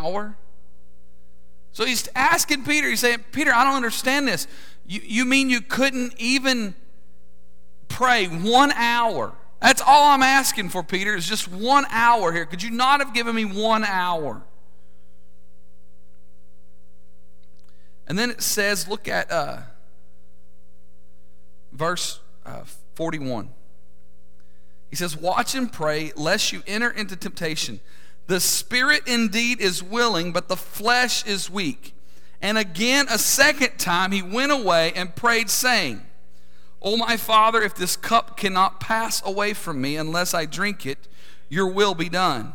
hour? So he's asking Peter, he's saying, Peter, I don't understand this. You, you mean you couldn't even pray one hour? That's all I'm asking for, Peter, is just one hour here. Could you not have given me one hour? And then it says, look at uh, verse uh, 41. He says, Watch and pray, lest you enter into temptation. The spirit indeed is willing, but the flesh is weak. And again, a second time, he went away and prayed, saying, O my Father, if this cup cannot pass away from me unless I drink it, your will be done.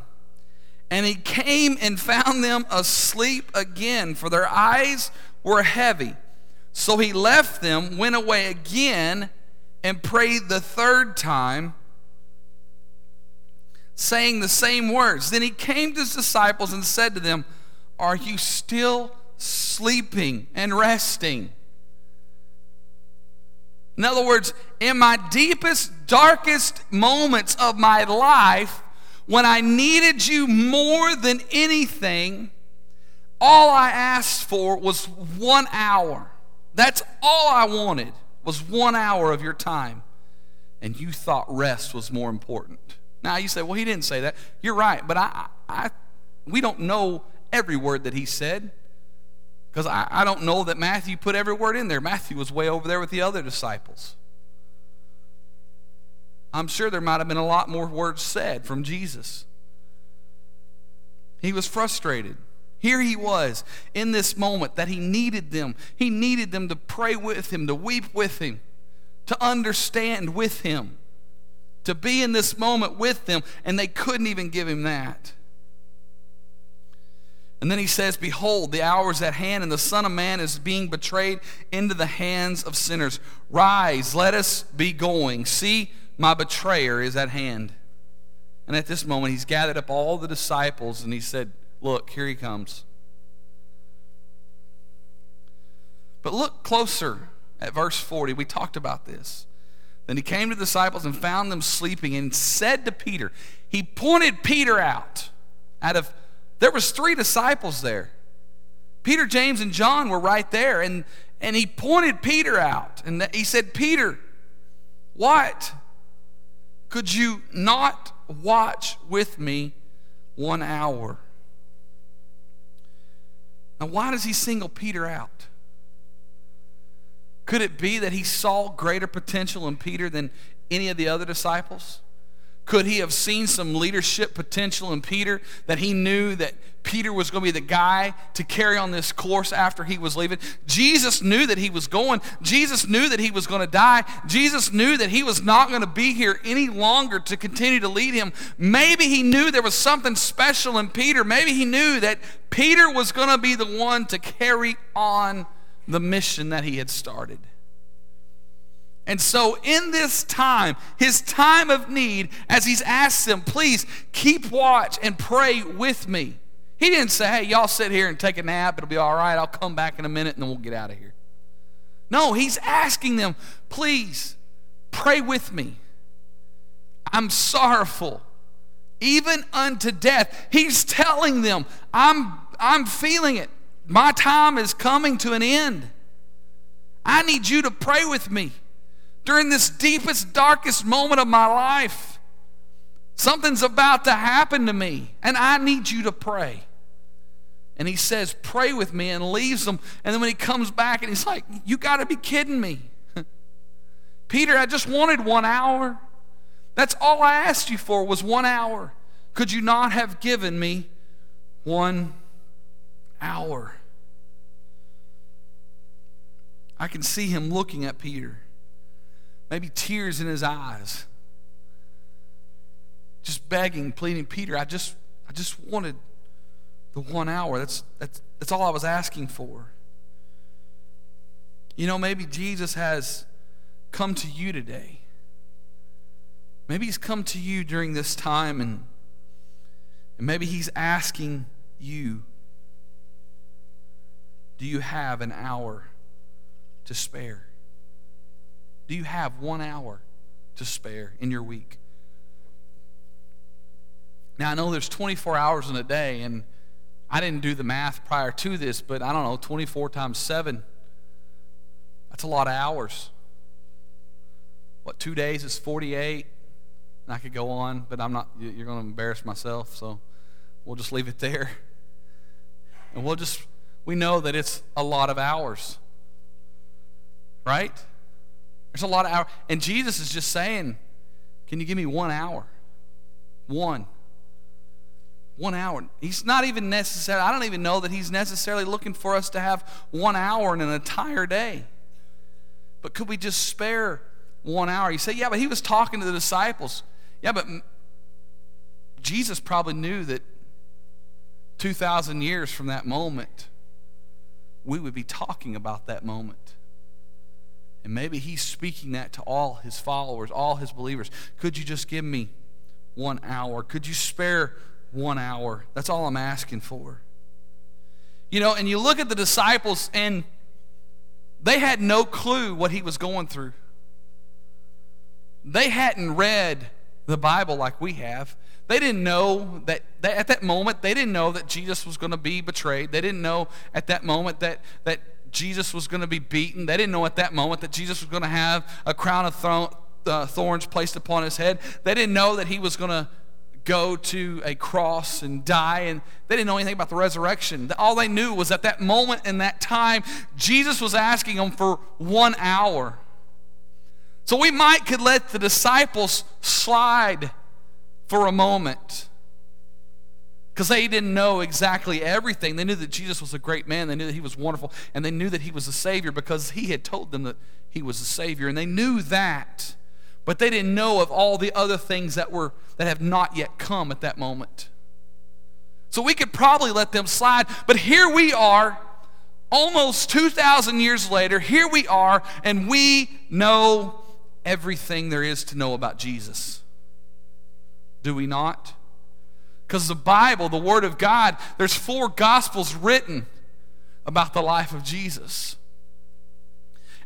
And he came and found them asleep again, for their eyes were heavy. So he left them, went away again, and prayed the third time, saying the same words. Then he came to his disciples and said to them, Are you still sleeping and resting? In other words, in my deepest, darkest moments of my life, when I needed you more than anything, all I asked for was one hour. That's all I wanted was one hour of your time. And you thought rest was more important. Now you say, well, he didn't say that. You're right, but I, I, we don't know every word that he said. Because I, I don't know that Matthew put every word in there. Matthew was way over there with the other disciples. I'm sure there might have been a lot more words said from Jesus. He was frustrated. Here he was in this moment that he needed them. He needed them to pray with him, to weep with him, to understand with him, to be in this moment with them, and they couldn't even give him that. And then he says, Behold, the hour is at hand, and the Son of Man is being betrayed into the hands of sinners. Rise, let us be going. See, my betrayer is at hand. And at this moment, he's gathered up all the disciples and he said, Look, here he comes. But look closer at verse 40. We talked about this. Then he came to the disciples and found them sleeping and said to Peter, He pointed Peter out out of there was three disciples there. Peter, James, and John were right there, and, and he pointed Peter out. And he said, Peter, what? Could you not watch with me one hour? Now, why does he single Peter out? Could it be that he saw greater potential in Peter than any of the other disciples? Could he have seen some leadership potential in Peter that he knew that Peter was going to be the guy to carry on this course after he was leaving? Jesus knew that he was going. Jesus knew that he was going to die. Jesus knew that he was not going to be here any longer to continue to lead him. Maybe he knew there was something special in Peter. Maybe he knew that Peter was going to be the one to carry on the mission that he had started. And so, in this time, his time of need, as he's asked them, please keep watch and pray with me. He didn't say, hey, y'all sit here and take a nap. It'll be all right. I'll come back in a minute and then we'll get out of here. No, he's asking them, please pray with me. I'm sorrowful, even unto death. He's telling them, I'm, I'm feeling it. My time is coming to an end. I need you to pray with me during this deepest, darkest moment of my life. Something's about to happen to me, and I need you to pray. And he says, Pray with me, and leaves them. And then when he comes back, and he's like, You got to be kidding me. Peter, I just wanted one hour. That's all I asked you for was one hour. Could you not have given me one hour? I can see him looking at Peter maybe tears in his eyes, just begging, pleading, Peter, I just, I just wanted the one hour. That's, that's, that's all I was asking for. You know, maybe Jesus has come to you today. Maybe he's come to you during this time and, and maybe he's asking you do you have an hour to spare? Do you have one hour to spare in your week? Now, I know there's 24 hours in a day, and I didn't do the math prior to this, but I don't know, 24 times 7. That's a lot of hours. What, two days is 48? And I could go on, but I'm not, you're going to embarrass myself, so we'll just leave it there. And we'll just, we know that it's a lot of hours. Right? There's a lot of hours. And Jesus is just saying, Can you give me one hour? One. One hour. He's not even necessary. I don't even know that he's necessarily looking for us to have one hour in an entire day. But could we just spare one hour? You say, yeah, but he was talking to the disciples. Yeah, but Jesus probably knew that 2,000 years from that moment, we would be talking about that moment. And maybe he's speaking that to all his followers, all his believers. Could you just give me one hour? Could you spare one hour? That's all I'm asking for. You know, and you look at the disciples, and they had no clue what he was going through. They hadn't read the Bible like we have. They didn't know that, at that moment, they didn't know that Jesus was going to be betrayed. They didn't know at that moment that, that Jesus was going to be beaten. They didn't know at that moment that Jesus was going to have a crown of uh, thorns placed upon his head. They didn't know that he was going to go to a cross and die. And they didn't know anything about the resurrection. All they knew was at that moment in that time, Jesus was asking them for one hour. So we might could let the disciples slide for a moment because they didn't know exactly everything. They knew that Jesus was a great man, they knew that he was wonderful, and they knew that he was a Savior because he had told them that he was a Savior, and they knew that. But they didn't know of all the other things that were that have not yet come at that moment. So we could probably let them slide, but here we are almost 2,000 years later, here we are, and we know everything there is to know about Jesus. Do we not? Because the Bible, the Word of God, there's four Gospels written about the life of Jesus.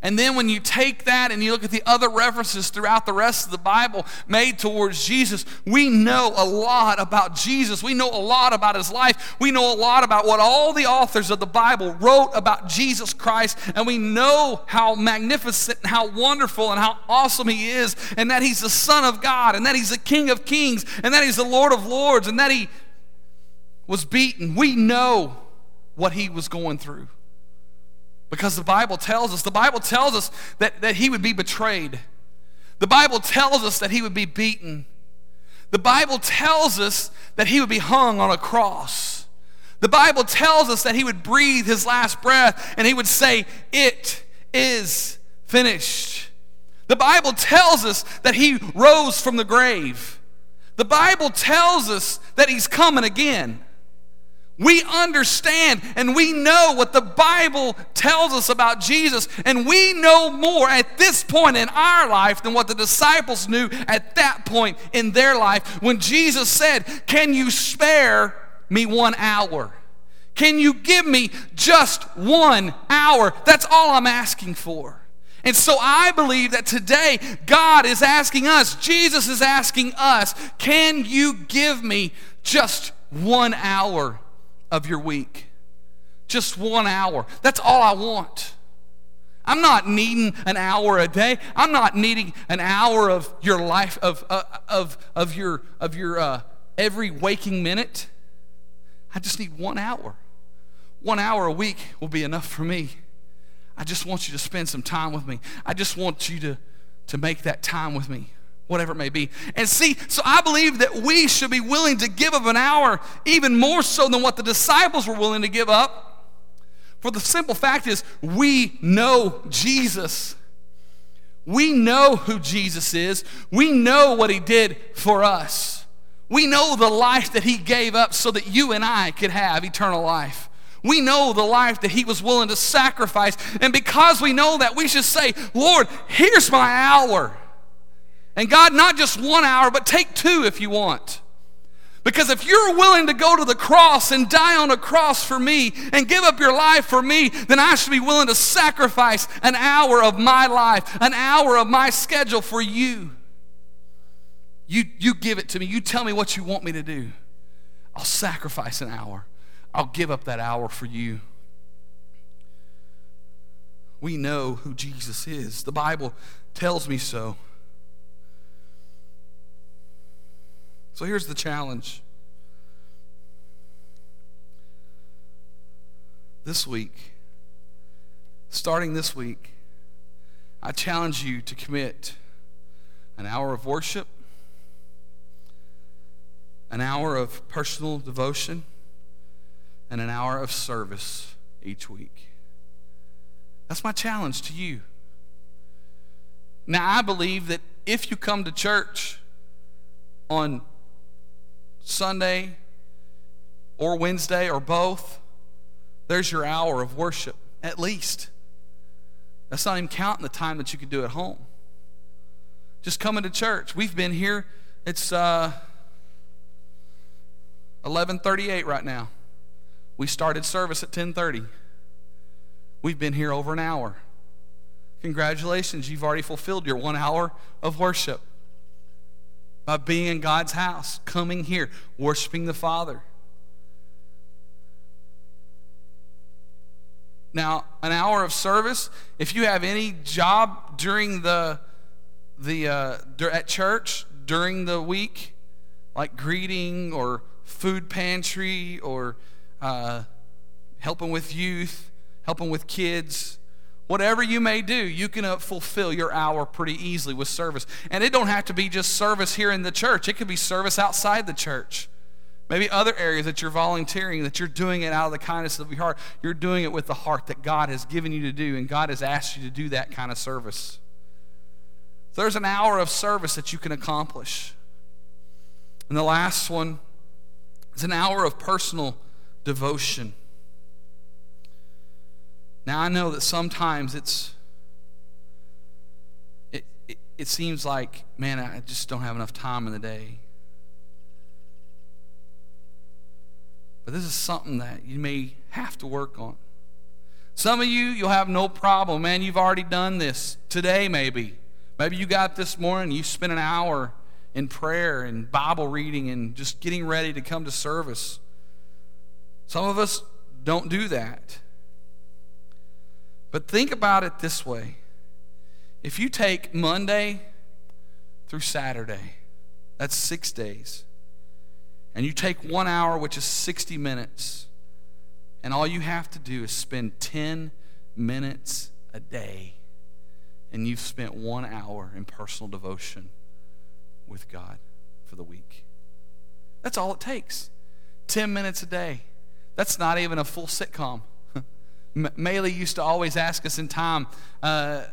And then when you take that and you look at the other references throughout the rest of the Bible made towards Jesus, we know a lot about Jesus. We know a lot about his life. We know a lot about what all the authors of the Bible wrote about Jesus Christ. And we know how magnificent and how wonderful and how awesome he is, and that he's the Son of God, and that he's the King of Kings, and that he's the Lord of Lords, and that he was beaten. We know what he was going through. Because the Bible tells us, the Bible tells us that, that he would be betrayed. The Bible tells us that he would be beaten. The Bible tells us that he would be hung on a cross. The Bible tells us that he would breathe his last breath and he would say, It is finished. The Bible tells us that he rose from the grave. The Bible tells us that he's coming again. We understand and we know what the Bible tells us about Jesus, and we know more at this point in our life than what the disciples knew at that point in their life when Jesus said, Can you spare me one hour? Can you give me just one hour? That's all I'm asking for. And so I believe that today God is asking us, Jesus is asking us, Can you give me just one hour? Of your week. Just one hour. That's all I want. I'm not needing an hour a day. I'm not needing an hour of your life, of, uh, of, of your, of your uh, every waking minute. I just need one hour. One hour a week will be enough for me. I just want you to spend some time with me. I just want you to, to make that time with me whatever it may be. And see, so I believe that we should be willing to give up an hour even more so than what the disciples were willing to give up. For the simple fact is, we know Jesus. We know who Jesus is. We know what he did for us. We know the life that he gave up so that you and I could have eternal life. We know the life that he was willing to sacrifice. And because we know that, we should say, Lord, here's my hour. And God, not just one hour, but take two if you want. Because if you're willing to go to the cross and die on a cross for me and give up your life for me, then I should be willing to sacrifice an hour of my life, an hour of my schedule for you. You, you give it to me. You tell me what you want me to do. I'll sacrifice an hour. I'll give up that hour for you. We know who Jesus is. The Bible tells me so. So here's the challenge. This week, starting this week, I challenge you to commit an hour of worship, an hour of personal devotion, and an hour of service each week. That's my challenge to you. Now, I believe that if you come to church on Sunday or Wednesday or both, there's your hour of worship, at least. That's not even counting the time that you could do at home. Just coming to church. We've been here. It's uh, 11:38 right now. We started service at 10:30. We've been here over an hour. Congratulations, you've already fulfilled your 1 hour of worship by being in God's house, coming here, worshiping the Father. Now, an hour of service, if you have any job during the the uh, at church during the week, like greeting or food pantry or uh, helping with youth, helping with kids, whatever you may do, you can uh, fulfill your hour pretty easily with service. And it don't have to be just service here in the church. It could be service outside the church. Maybe other areas that you're volunteering, that you're doing it out of the kindness of your heart. You're doing it with the heart that God has given you to do, and God has asked you to do that kind of service. There's an hour of service that you can accomplish. And the last one is an hour of personal devotion. Now, I know that sometimes it's, it, it, it seems like, man, I just don't have enough time in the day. But this is something that you may have to work on. Some of you, you'll have no problem. Man, you've already done this today, maybe. Maybe you got this morning, you spent an hour in prayer and Bible reading and just getting ready to come to service. Some of us don't do that. But think about it this way if you take Monday through Saturday, that's six days and you take one hour, which is 60 minutes, and all you have to do is spend 10 minutes a day, and you've spent one hour in personal devotion with God for the week. That's all it takes 10 minutes a day. That's not even a full sitcom. Maylee used to always ask us in time uh,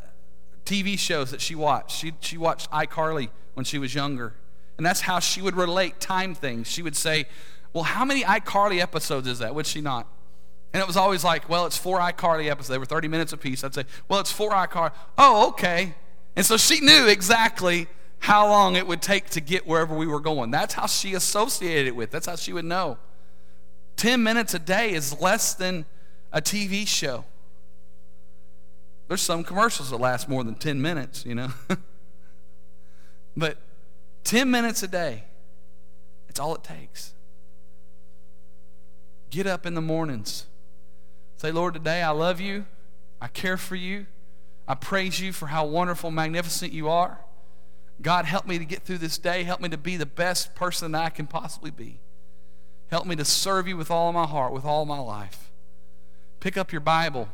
TV shows that she watched. She, she watched iCarly when she was younger. And that's how she would relate time things. She would say, Well, how many iCarly episodes is that? Would she not? And it was always like, Well, it's four iCarly episodes. They were 30 minutes apiece. I'd say, Well, it's four iCarly. Oh, okay. And so she knew exactly how long it would take to get wherever we were going. That's how she associated it with. That's how she would know. 10 minutes a day is less than a TV show. There's some commercials that last more than 10 minutes, you know. but 10 minutes a day. It's all it takes. Get up in the mornings. Say, Lord, today I love you. I care for you. I praise you for how wonderful, magnificent you are. God, help me to get through this day. Help me to be the best person I can possibly be. Help me to serve you with all my heart, with all my life. Pick up your Bible.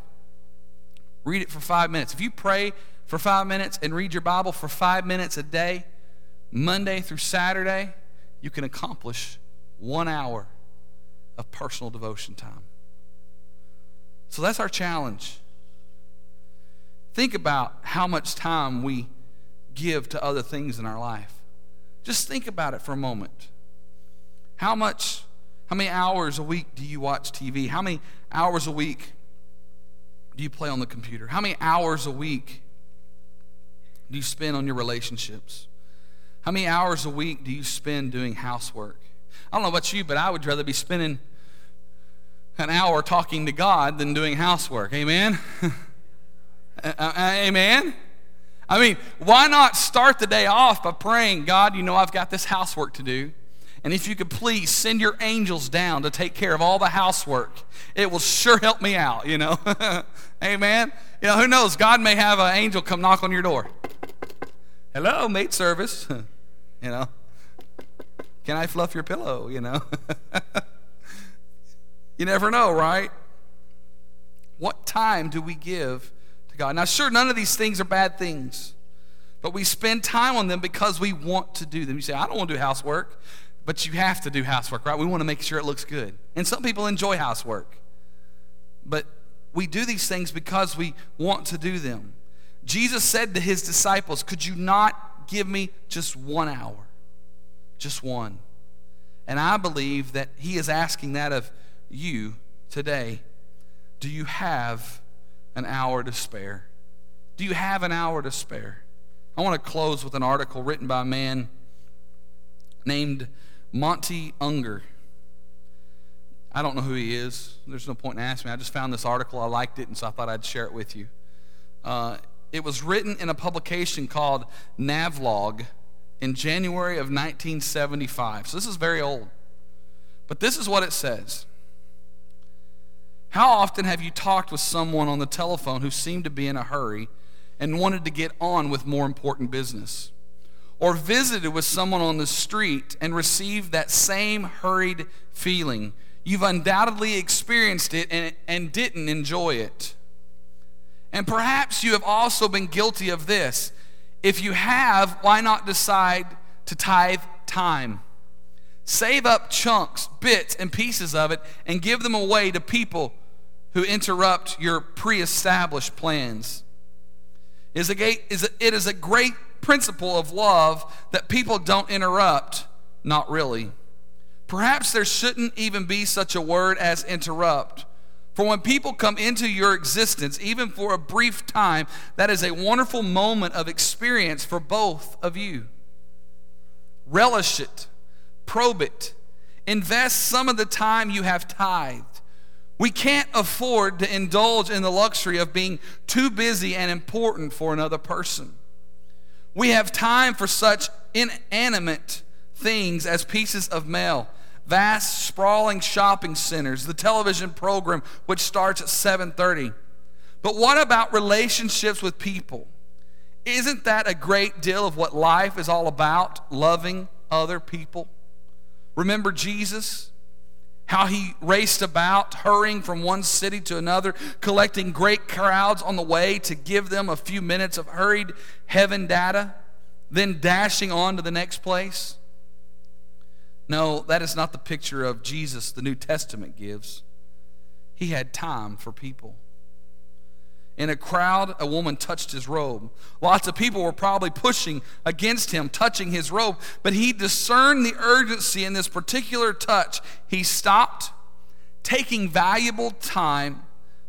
Read it for five minutes. If you pray for five minutes and read your Bible for five minutes a day, Monday through Saturday, you can accomplish one hour of personal devotion time. So that's our challenge. Think about how much time we give to other things in our life. Just think about it for a moment. How much, how many hours a week do you watch TV? How many hours a week do you play on the computer? How many hours a week do you spend on your relationships? How many hours a week do you spend doing housework? I don't know about you, but I would rather be spending an hour talking to God than doing housework. Amen? Amen? I mean, why not start the day off by praying, God, you know I've got this housework to do. And if you could please send your angels down to take care of all the housework, it will sure help me out, you know. Amen. You know, who knows? God may have an angel come knock on your door. Hello, mate service. you know. Can I fluff your pillow, you know? you never know, right? What time do we give to God? Now, sure, none of these things are bad things, but we spend time on them because we want to do them. You say, I don't want to do housework. But you have to do housework, right? We want to make sure it looks good. And some people enjoy housework. But we do these things because we want to do them. Jesus said to his disciples, Could you not give me just one hour? Just one. And I believe that he is asking that of you today. Do you have an hour to spare? Do you have an hour to spare? I want to close with an article written by a man named Monty Unger. I don't know who he is. There's no point in asking me. I just found this article. I liked it, and so I thought I'd share it with you. Uh, it was written in a publication called Navlog in January of 1975. So this is very old. But this is what it says. How often have you talked with someone on the telephone who seemed to be in a hurry and wanted to get on with more important business? Or visited with someone on the street and received that same hurried feeling. You've undoubtedly experienced it and, and didn't enjoy it. And perhaps you have also been guilty of this. If you have, why not decide to tithe time? Save up chunks, bits, and pieces of it and give them away to people who interrupt your pre established plans. is It is a great principle of love that people don't interrupt? Not really. Perhaps there shouldn't even be such a word as interrupt. For when people come into your existence, even for a brief time, that is a wonderful moment of experience for both of you. Relish it, probe it, invest some of the time you have tithed. We can't afford to indulge in the luxury of being too busy and important for another person. We have time for such inanimate things as pieces of mail, vast sprawling shopping centers, the television program which starts at 7:30. But what about relationships with people? Isn't that a great deal of what life is all about? Loving other people. Remember Jesus? How he raced about, hurrying from one city to another, collecting great crowds on the way to give them a few minutes of hurried heaven data, then dashing on to the next place? No, that is not the picture of Jesus the New Testament gives. He had time for people. In a crowd, a woman touched his robe. Lots of people were probably pushing against him, touching his robe, but he discerned the urgency in this particular touch. He stopped, taking valuable time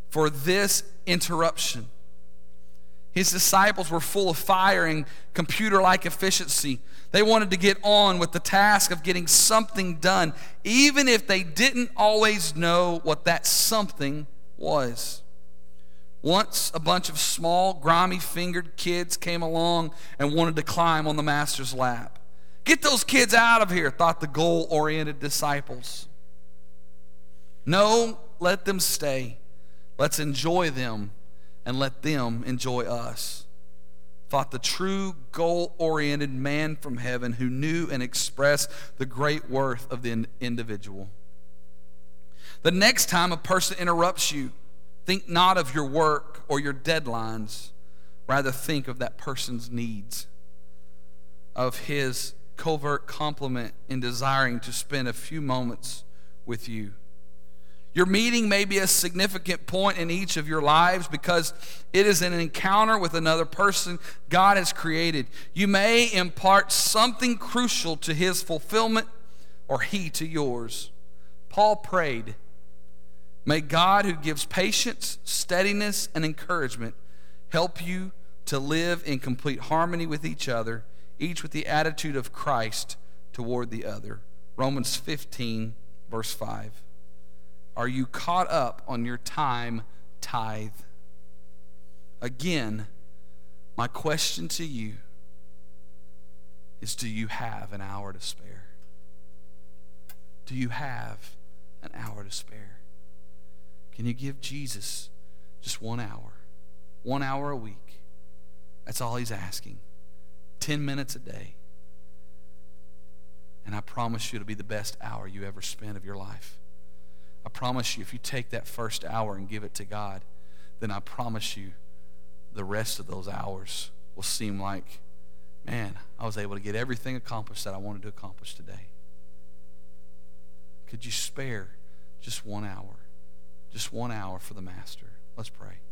for this interruption. His disciples were full of fire and computer like efficiency. They wanted to get on with the task of getting something done, even if they didn't always know what that something was. Once a bunch of small, grimy fingered kids came along and wanted to climb on the master's lap. Get those kids out of here, thought the goal oriented disciples. No, let them stay. Let's enjoy them and let them enjoy us. Thought the true goal oriented man from heaven who knew and expressed the great worth of the individual. The next time a person interrupts you, Think not of your work or your deadlines, rather, think of that person's needs, of his covert compliment in desiring to spend a few moments with you. Your meeting may be a significant point in each of your lives because it is an encounter with another person God has created. You may impart something crucial to his fulfillment or he to yours. Paul prayed May God, who gives patience, steadiness, and encouragement, help you to live in complete harmony with each other, each with the attitude of Christ toward the other. Romans 15, verse 5. Are you caught up on your time tithe? Again, my question to you is do you have an hour to spare? Do you have an hour to spare? Can you give Jesus just one hour? One hour a week. That's all he's asking. 10 minutes a day. And I promise you it'll be the best hour you ever spent of your life. I promise you, if you take that first hour and give it to God, then I promise you the rest of those hours will seem like, man, I was able to get everything accomplished that I wanted to accomplish today. Could you spare just one hour? Just one hour for the Master. Let's pray.